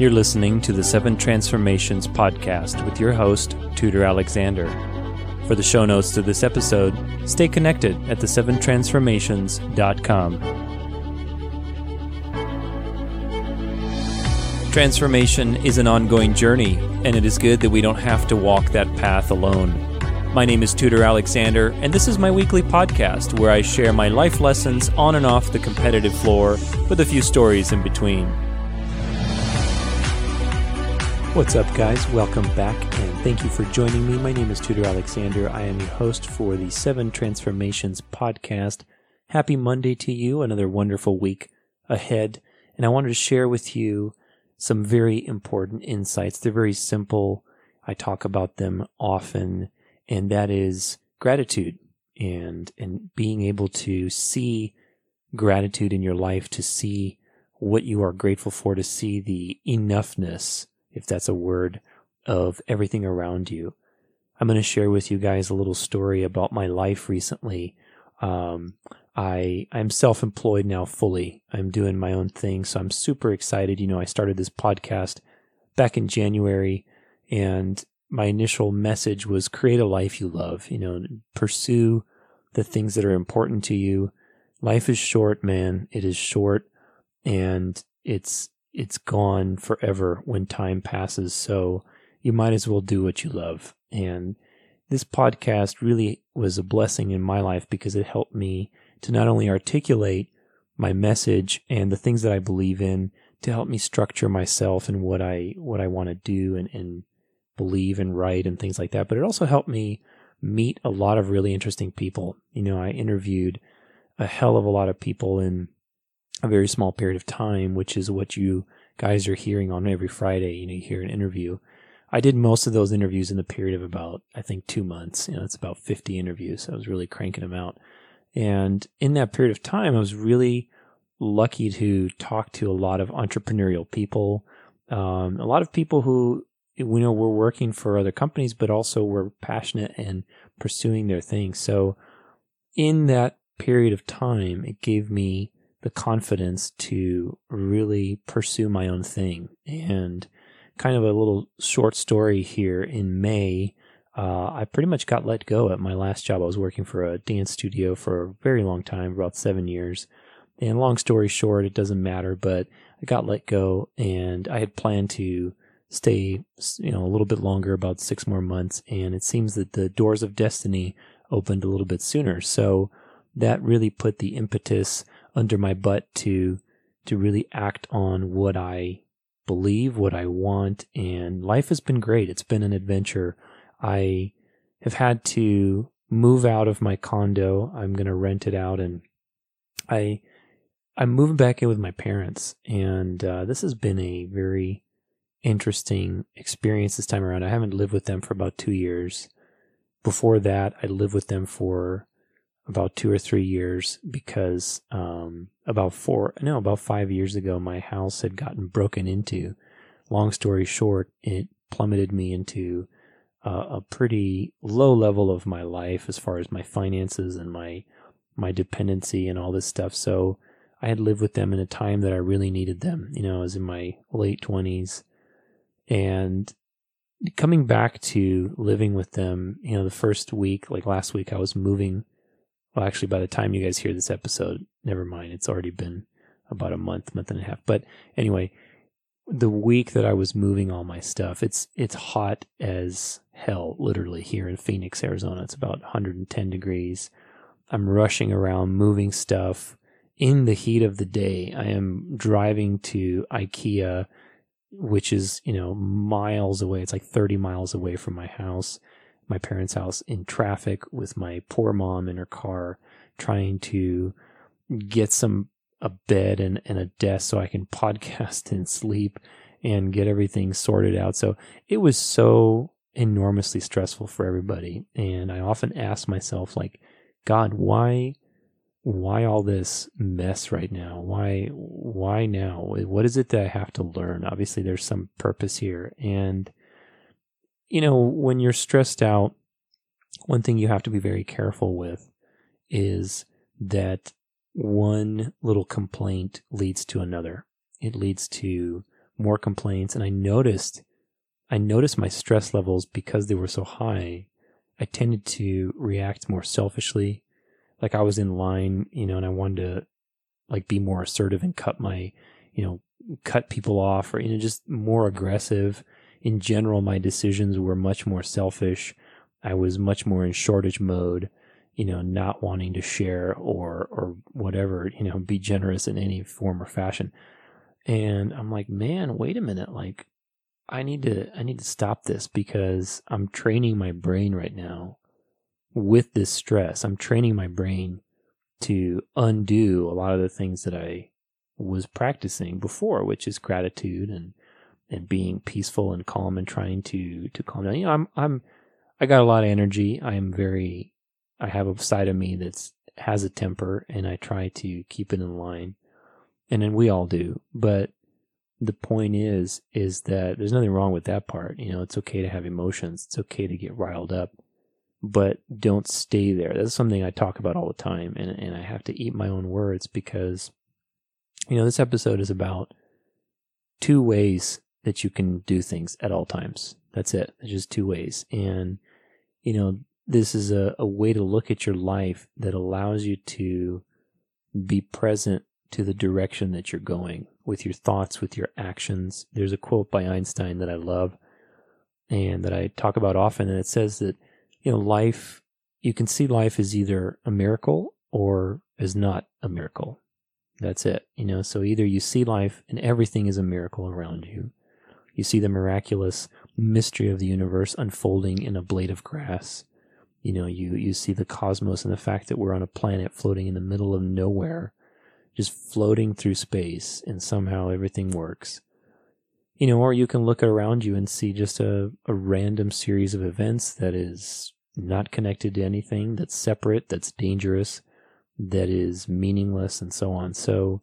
You're listening to the Seven Transformations podcast with your host, Tudor Alexander. For the show notes to this episode, stay connected at the7transformations.com. Transformation is an ongoing journey, and it is good that we don't have to walk that path alone. My name is Tudor Alexander, and this is my weekly podcast where I share my life lessons on and off the competitive floor with a few stories in between. What's up, guys? Welcome back, and thank you for joining me. My name is Tudor Alexander. I am your host for the Seven Transformations podcast. Happy Monday to you, another wonderful week ahead. And I wanted to share with you some very important insights. They're very simple. I talk about them often, and that is gratitude and, and being able to see gratitude in your life, to see what you are grateful for, to see the enoughness if that's a word, of everything around you. I'm going to share with you guys a little story about my life recently. Um, I I'm self-employed now fully. I'm doing my own thing, so I'm super excited. You know, I started this podcast back in January, and my initial message was create a life you love. You know, pursue the things that are important to you. Life is short, man. It is short, and it's it's gone forever when time passes. So you might as well do what you love. And this podcast really was a blessing in my life because it helped me to not only articulate my message and the things that I believe in to help me structure myself and what I what I want to do and, and believe and write and things like that. But it also helped me meet a lot of really interesting people. You know, I interviewed a hell of a lot of people in a very small period of time, which is what you guys are hearing on every Friday. You know, you hear an interview. I did most of those interviews in the period of about, I think, two months. You know, it's about 50 interviews. I was really cranking them out. And in that period of time, I was really lucky to talk to a lot of entrepreneurial people, um, a lot of people who, we know, were working for other companies, but also were passionate and pursuing their things. So in that period of time, it gave me the confidence to really pursue my own thing. And kind of a little short story here in May, uh, I pretty much got let go at my last job. I was working for a dance studio for a very long time, about seven years. And long story short, it doesn't matter, but I got let go and I had planned to stay, you know, a little bit longer, about six more months. And it seems that the doors of destiny opened a little bit sooner. So that really put the impetus under my butt to to really act on what I believe, what I want, and life has been great. It's been an adventure. I have had to move out of my condo. I'm going to rent it out and I I'm moving back in with my parents and uh, this has been a very interesting experience this time around. I haven't lived with them for about 2 years. Before that, I lived with them for about two or three years because um, about four, no, about five years ago, my house had gotten broken into. Long story short, it plummeted me into uh, a pretty low level of my life as far as my finances and my my dependency and all this stuff. So I had lived with them in a time that I really needed them. You know, I was in my late twenties, and coming back to living with them. You know, the first week, like last week, I was moving well, actually, by the time you guys hear this episode, never mind. It's already been about a month, month and a half. But anyway, the week that I was moving all my stuff, it's it's hot as hell, literally here in Phoenix, Arizona. It's about 110 degrees. I'm rushing around moving stuff in the heat of the day. I am driving to IKEA, which is, you know, miles away. It's like 30 miles away from my house my parents' house in traffic with my poor mom in her car trying to get some a bed and, and a desk so I can podcast and sleep and get everything sorted out. So it was so enormously stressful for everybody. And I often ask myself, like, God, why why all this mess right now? Why why now? What is it that I have to learn? Obviously there's some purpose here. And you know, when you're stressed out, one thing you have to be very careful with is that one little complaint leads to another. It leads to more complaints. And I noticed, I noticed my stress levels because they were so high. I tended to react more selfishly. Like I was in line, you know, and I wanted to like be more assertive and cut my, you know, cut people off or, you know, just more aggressive. In general, my decisions were much more selfish. I was much more in shortage mode, you know, not wanting to share or, or whatever, you know, be generous in any form or fashion. And I'm like, man, wait a minute. Like, I need to, I need to stop this because I'm training my brain right now with this stress. I'm training my brain to undo a lot of the things that I was practicing before, which is gratitude and and being peaceful and calm and trying to to calm down. You know, I'm I'm I got a lot of energy. I am very I have a side of me that's has a temper and I try to keep it in line. And then we all do. But the point is is that there's nothing wrong with that part. You know, it's okay to have emotions. It's okay to get riled up but don't stay there. That's something I talk about all the time, and, and I have to eat my own words because, you know, this episode is about two ways that you can do things at all times. That's it. It's just two ways. And, you know, this is a, a way to look at your life that allows you to be present to the direction that you're going with your thoughts, with your actions. There's a quote by Einstein that I love and that I talk about often, and it says that you know, life, you can see life as either a miracle or as not a miracle. That's it. You know, so either you see life and everything is a miracle around you. You see the miraculous mystery of the universe unfolding in a blade of grass. You know, you, you see the cosmos and the fact that we're on a planet floating in the middle of nowhere, just floating through space and somehow everything works you know, or you can look around you and see just a, a random series of events that is not connected to anything, that's separate, that's dangerous, that is meaningless, and so on. So,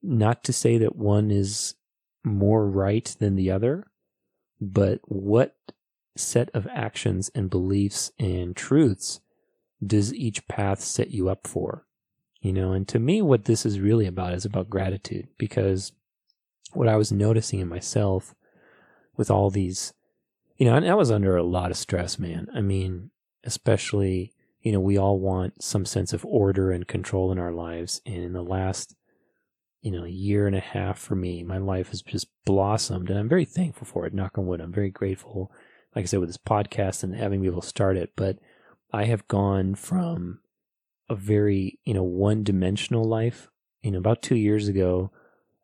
not to say that one is more right than the other, but what set of actions and beliefs and truths does each path set you up for? You know, and to me, what this is really about is about gratitude because what I was noticing in myself with all these, you know, and I was under a lot of stress, man. I mean, especially, you know, we all want some sense of order and control in our lives. And in the last, you know, year and a half for me, my life has just blossomed and I'm very thankful for it. Knock on wood. I'm very grateful, like I said, with this podcast and having people start it. But I have gone from a very, you know, one dimensional life. You know, about two years ago,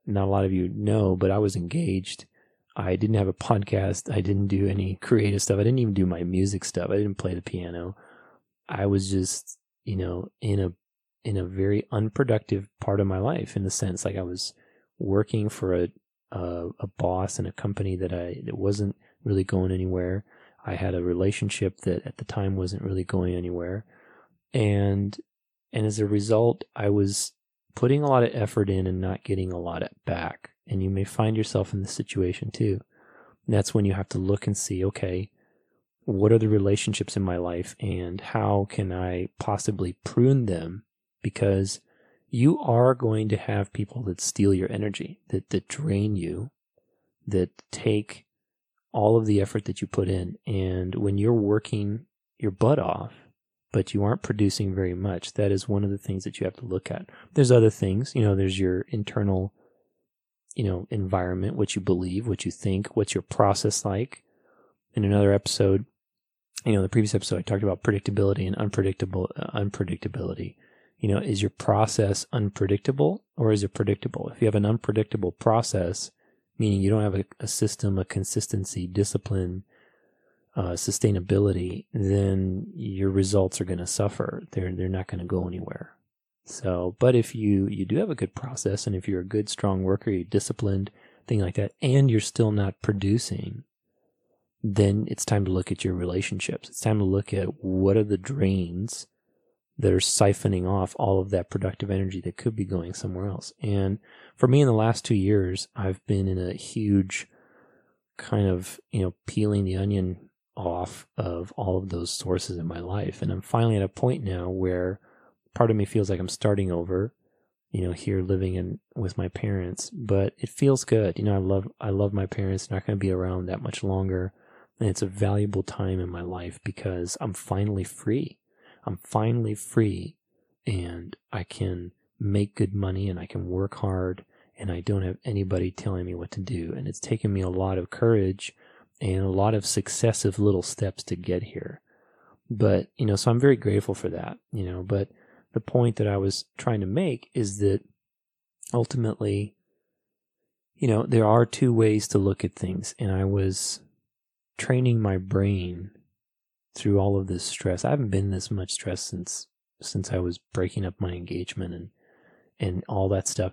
not a lot of you know, but I was engaged. I didn't have a podcast. I didn't do any creative stuff. I didn't even do my music stuff. I didn't play the piano. I was just, you know, in a in a very unproductive part of my life in the sense like I was working for a a, a boss in a company that I that wasn't really going anywhere. I had a relationship that at the time wasn't really going anywhere. And and as a result, I was putting a lot of effort in and not getting a lot back. And you may find yourself in this situation too. And that's when you have to look and see, okay, what are the relationships in my life and how can I possibly prune them? Because you are going to have people that steal your energy, that, that drain you, that take all of the effort that you put in. And when you're working your butt off, but you aren't producing very much, that is one of the things that you have to look at. There's other things, you know, there's your internal, you know, environment, what you believe, what you think, what's your process like. In another episode, you know, the previous episode, I talked about predictability and unpredictable, uh, unpredictability. You know, is your process unpredictable or is it predictable? If you have an unpredictable process, meaning you don't have a, a system, a consistency, discipline, uh, sustainability, then your results are going to suffer. They're they're not going to go anywhere. So, but if you you do have a good process, and if you're a good strong worker, you're disciplined, thing like that, and you're still not producing, then it's time to look at your relationships. It's time to look at what are the drains that are siphoning off all of that productive energy that could be going somewhere else. And for me, in the last two years, I've been in a huge kind of you know peeling the onion off of all of those sources in my life. And I'm finally at a point now where part of me feels like I'm starting over you know, here living in with my parents, but it feels good. You know, I love I love my parents. They're not going to be around that much longer, and it's a valuable time in my life because I'm finally free. I'm finally free, and I can make good money and I can work hard, and I don't have anybody telling me what to do. And it's taken me a lot of courage and a lot of successive little steps to get here. But you know, so I'm very grateful for that. You know, but the point that I was trying to make is that ultimately, you know, there are two ways to look at things. And I was training my brain through all of this stress. I haven't been this much stress since since I was breaking up my engagement and and all that stuff.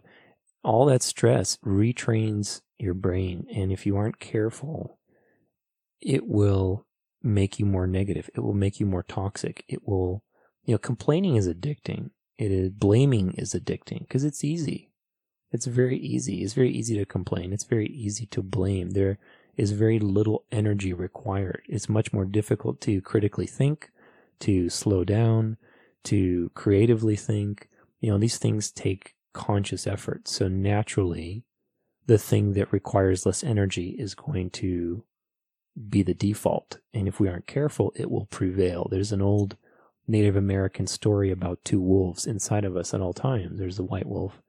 All that stress retrains your brain. And if you aren't careful, it will make you more negative. It will make you more toxic. It will you know, complaining is addicting. It is blaming is addicting because it's easy. It's very easy. It's very easy to complain. It's very easy to blame. There is very little energy required. It's much more difficult to critically think, to slow down, to creatively think. You know, these things take conscious effort. So naturally, the thing that requires less energy is going to be the default. And if we aren't careful, it will prevail. There's an old Native American story about two wolves inside of us at all times. There's the white wolf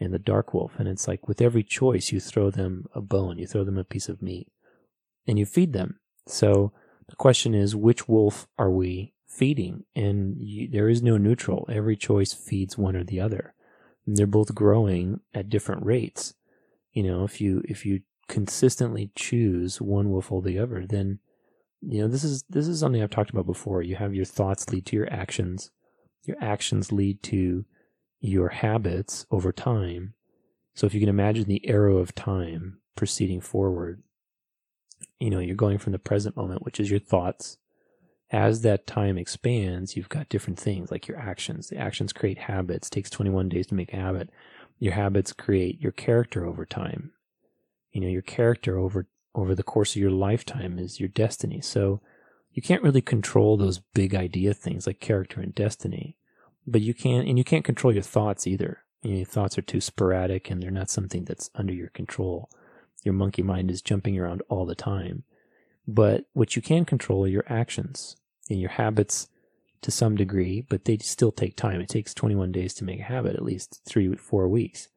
and the dark wolf. And it's like with every choice, you throw them a bone, you throw them a piece of meat, and you feed them. So the question is, which wolf are we feeding? And you, there is no neutral. Every choice feeds one or the other. And they're both growing at different rates. You know, if you, if you consistently choose one wolf or the other, then you know this is this is something I've talked about before. You have your thoughts lead to your actions. Your actions lead to your habits over time. So if you can imagine the arrow of time proceeding forward, you know, you're going from the present moment, which is your thoughts. As that time expands, you've got different things like your actions. The actions create habits. It takes 21 days to make a habit. Your habits create your character over time. You know, your character over over the course of your lifetime is your destiny. So you can't really control those big idea things like character and destiny, but you can't, and you can't control your thoughts either. You know, your thoughts are too sporadic and they're not something that's under your control. Your monkey mind is jumping around all the time. But what you can control are your actions and your habits to some degree, but they still take time. It takes 21 days to make a habit, at least three, four weeks.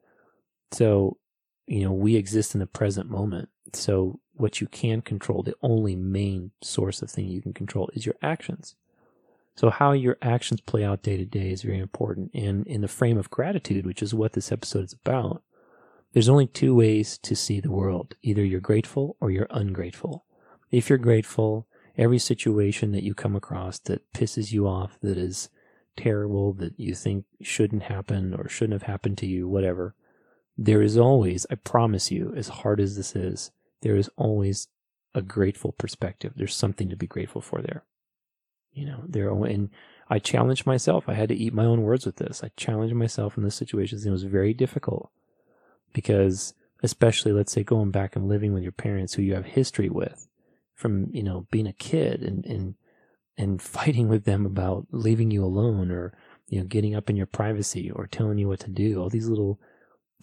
So, you know, we exist in the present moment. So what you can control, the only main source of thing you can control is your actions. So how your actions play out day to day is very important. And in the frame of gratitude, which is what this episode is about, there's only two ways to see the world. Either you're grateful or you're ungrateful. If you're grateful, every situation that you come across that pisses you off, that is terrible, that you think shouldn't happen or shouldn't have happened to you, whatever, there is always, I promise you, as hard as this is, there is always a grateful perspective. There's something to be grateful for there. You know, there and I challenged myself. I had to eat my own words with this. I challenged myself in this situation. It was very difficult because, especially, let's say going back and living with your parents who you have history with from, you know, being a kid and, and, and fighting with them about leaving you alone or, you know, getting up in your privacy or telling you what to do. All these little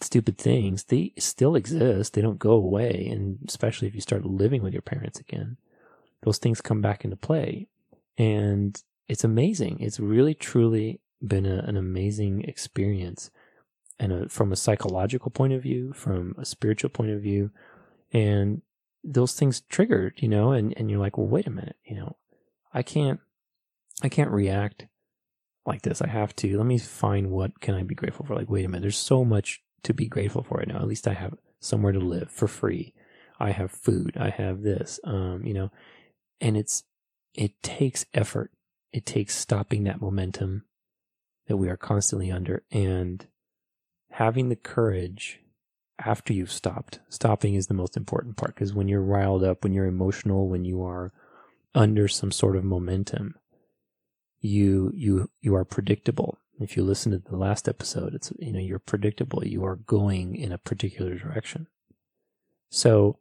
stupid things, they still exist. They don't go away. And especially if you start living with your parents again, those things come back into play. And it's amazing. It's really, truly been a, an amazing experience. And a, from a psychological point of view, from a spiritual point of view, and those things triggered, you know, and, and you're like, well, wait a minute, you know, I can't, I can't react like this. I have to, let me find what can I be grateful for? Like, wait a minute, there's so much to be grateful for right now. At least I have somewhere to live for free. I have food. I have this. Um, you know, and it's it takes effort. It takes stopping that momentum that we are constantly under and having the courage after you've stopped. Stopping is the most important part because when you're riled up, when you're emotional, when you are under some sort of momentum, you you you are predictable if you listen to the last episode, it's, you know, you're predictable. You are going in a particular direction. So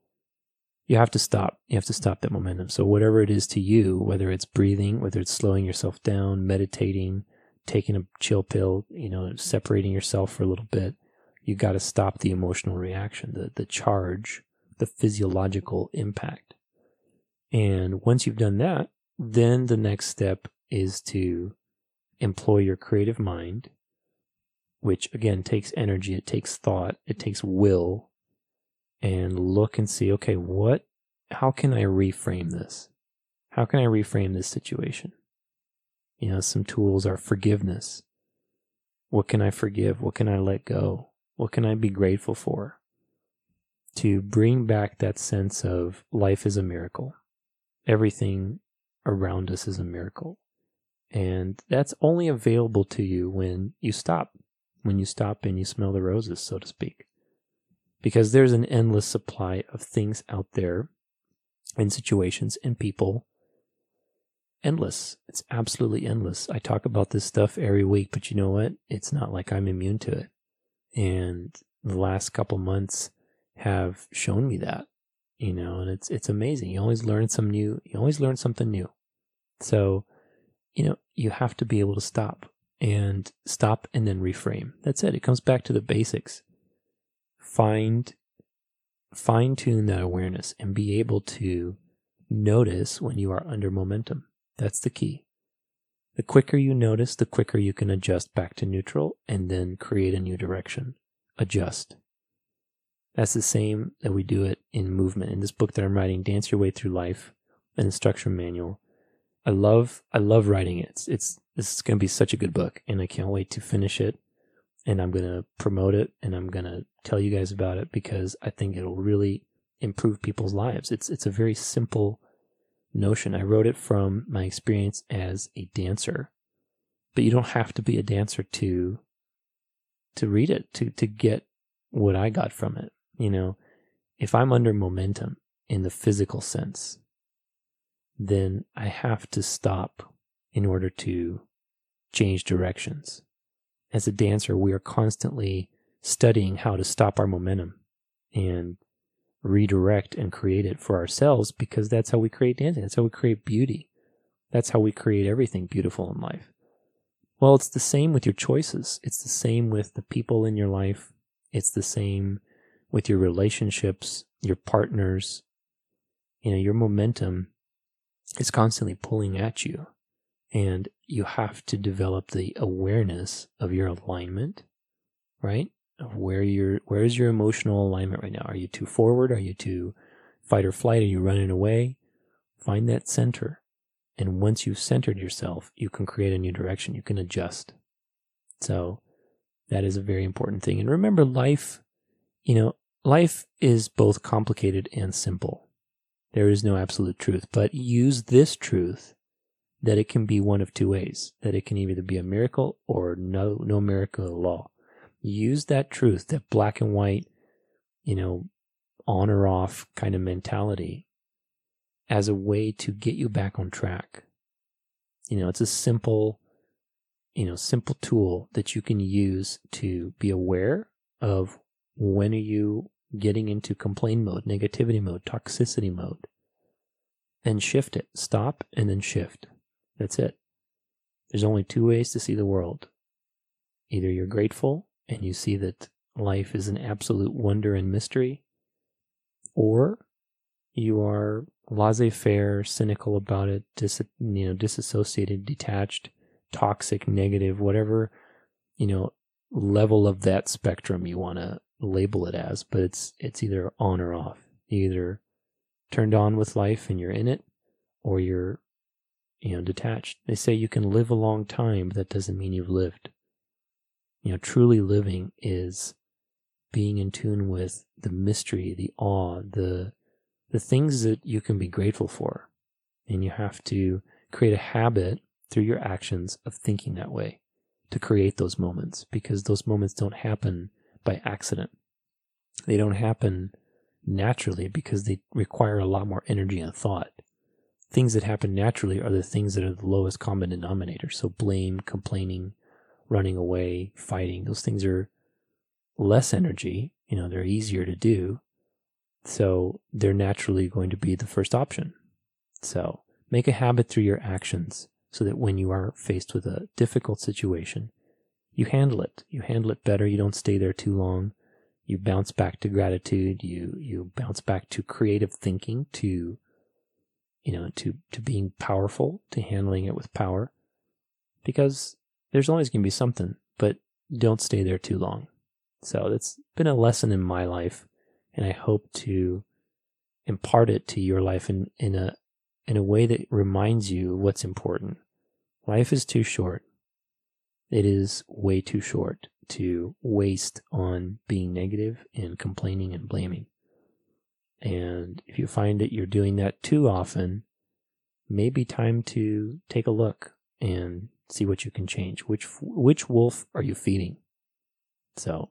you have to stop. You have to stop that momentum. So whatever it is to you, whether it's breathing, whether it's slowing yourself down, meditating, taking a chill pill, you know, separating yourself for a little bit. You got to stop the emotional reaction, the, the charge, the physiological impact. And once you've done that, then the next step is to employ your creative mind, which again takes energy, it takes thought, it takes will, and look and see, okay, what, how can I reframe this? How can I reframe this situation? You know, some tools are forgiveness. What can I forgive? What can I let go? What can I be grateful for? To bring back that sense of life is a miracle. Everything around us is a miracle. And that's only available to you when you stop, when you stop and you smell the roses, so to speak. Because there's an endless supply of things out there and situations and people. Endless. It's absolutely endless. I talk about this stuff every week, but you know what? It's not like I'm immune to it. And the last couple months have shown me that, you know, and it's, it's amazing. You always learn some new, you always learn something new. So, you know, you have to be able to stop and stop and then reframe. That's it. It comes back to the basics. Find, fine tune that awareness and be able to notice when you are under momentum. That's the key. The quicker you notice, the quicker you can adjust back to neutral and then create a new direction. Adjust. That's the same that we do it in movement. In this book that I'm writing, Dance Your Way Through Life, an instruction manual, I love I love writing it. It's, it's this is going to be such a good book, and I can't wait to finish it. And I'm going to promote it, and I'm going to tell you guys about it because I think it'll really improve people's lives. It's it's a very simple notion. I wrote it from my experience as a dancer, but you don't have to be a dancer to to read it to to get what I got from it. You know, if I'm under momentum in the physical sense, then I have to stop in order to change directions. As a dancer, we are constantly studying how to stop our momentum and redirect and create it for ourselves because that's how we create dancing. That's how we create beauty. That's how we create everything beautiful in life. Well, it's the same with your choices. It's the same with the people in your life. It's the same with your relationships, your partners. You know, your momentum is constantly pulling at you. And you have to develop the awareness of your alignment, right? Of where your where is your emotional alignment right now? Are you too forward? Are you too fight or flight? Are you running away? Find that center. And once you've centered yourself, you can create a new direction. You can adjust. So that is a very important thing. And remember, life, you know, life is both complicated and simple. There is no absolute truth, but use this truth that it can be one of two ways, that it can either be a miracle or no, no miracle at all. Use that truth, that black and white, you know, on or off kind of mentality as a way to get you back on track. You know, it's a simple, you know, simple tool that you can use to be aware of when are you getting into complain mode, negativity mode, toxicity mode, and shift it. Stop and then shift. That's it. There's only two ways to see the world. Either you're grateful and you see that life is an absolute wonder and mystery, or you are laissez-faire, cynical about it, dis, you know, disassociated, detached, toxic, negative, whatever, you know, level of that spectrum you want to label it as, but it's it's either on or off. You either turned on with life and you're in it, or you're you know detached. They say you can live a long time, but that doesn't mean you've lived. You know, truly living is being in tune with the mystery, the awe, the the things that you can be grateful for. And you have to create a habit through your actions of thinking that way to create those moments because those moments don't happen by accident. They don't happen naturally because they require a lot more energy and thought. Things that happen naturally are the things that are the lowest common denominator. So blame, complaining, running away, fighting, those things are less energy. You know, they're easier to do. So they're naturally going to be the first option. So make a habit through your actions so that when you are faced with a difficult situation, you handle it. You handle it better. You don't stay there too long. You bounce back to gratitude. You, you bounce back to creative thinking, to, you know, to, to being powerful, to handling it with power. Because there's always going to be something, but don't stay there too long. So that's been a lesson in my life, and I hope to impart it to your life in, in a in a way that reminds you what's important. Life is too short. It is way too short to waste on being negative and complaining and blaming. And if you find that you're doing that too often, maybe time to take a look and see what you can change. Which which wolf are you feeding? So,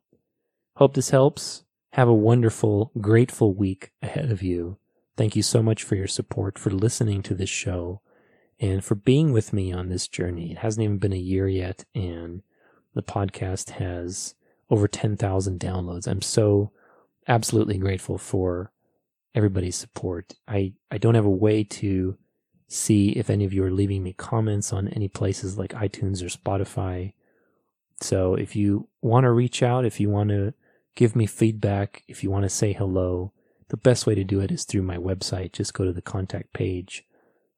hope this helps. Have a wonderful, grateful week ahead of you. Thank you so much for your support, for listening to this show, and for being with me on this journey. It hasn't even been a year yet, and the podcast has over 10,000 downloads. I'm so absolutely grateful for everybody's support. I, I don't have a way to see if any of you are leaving me comments on any places like iTunes or Spotify. So if you want to reach out, if you want to give me feedback, if you want to say hello, the best way to do it is through my website. Just go to the contact page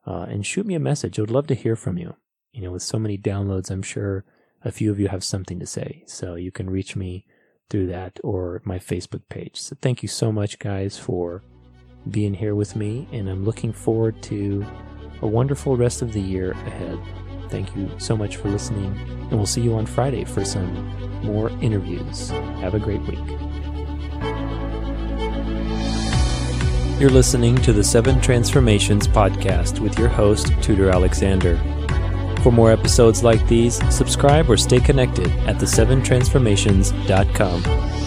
uh, and shoot me a message. I would love to hear from you. You know, with so many downloads, I'm sure a few of you have something to say. So you can reach me through that or my Facebook page. So thank you so much, guys, for being here with me. And I'm looking forward to a wonderful rest of the year ahead. Thank you so much for listening, and we'll see you on Friday for some more interviews. Have a great week. You're listening to the Seven Transformations podcast with your host, Tudor Alexander. For more episodes like these, subscribe or stay connected at the7transformations.com.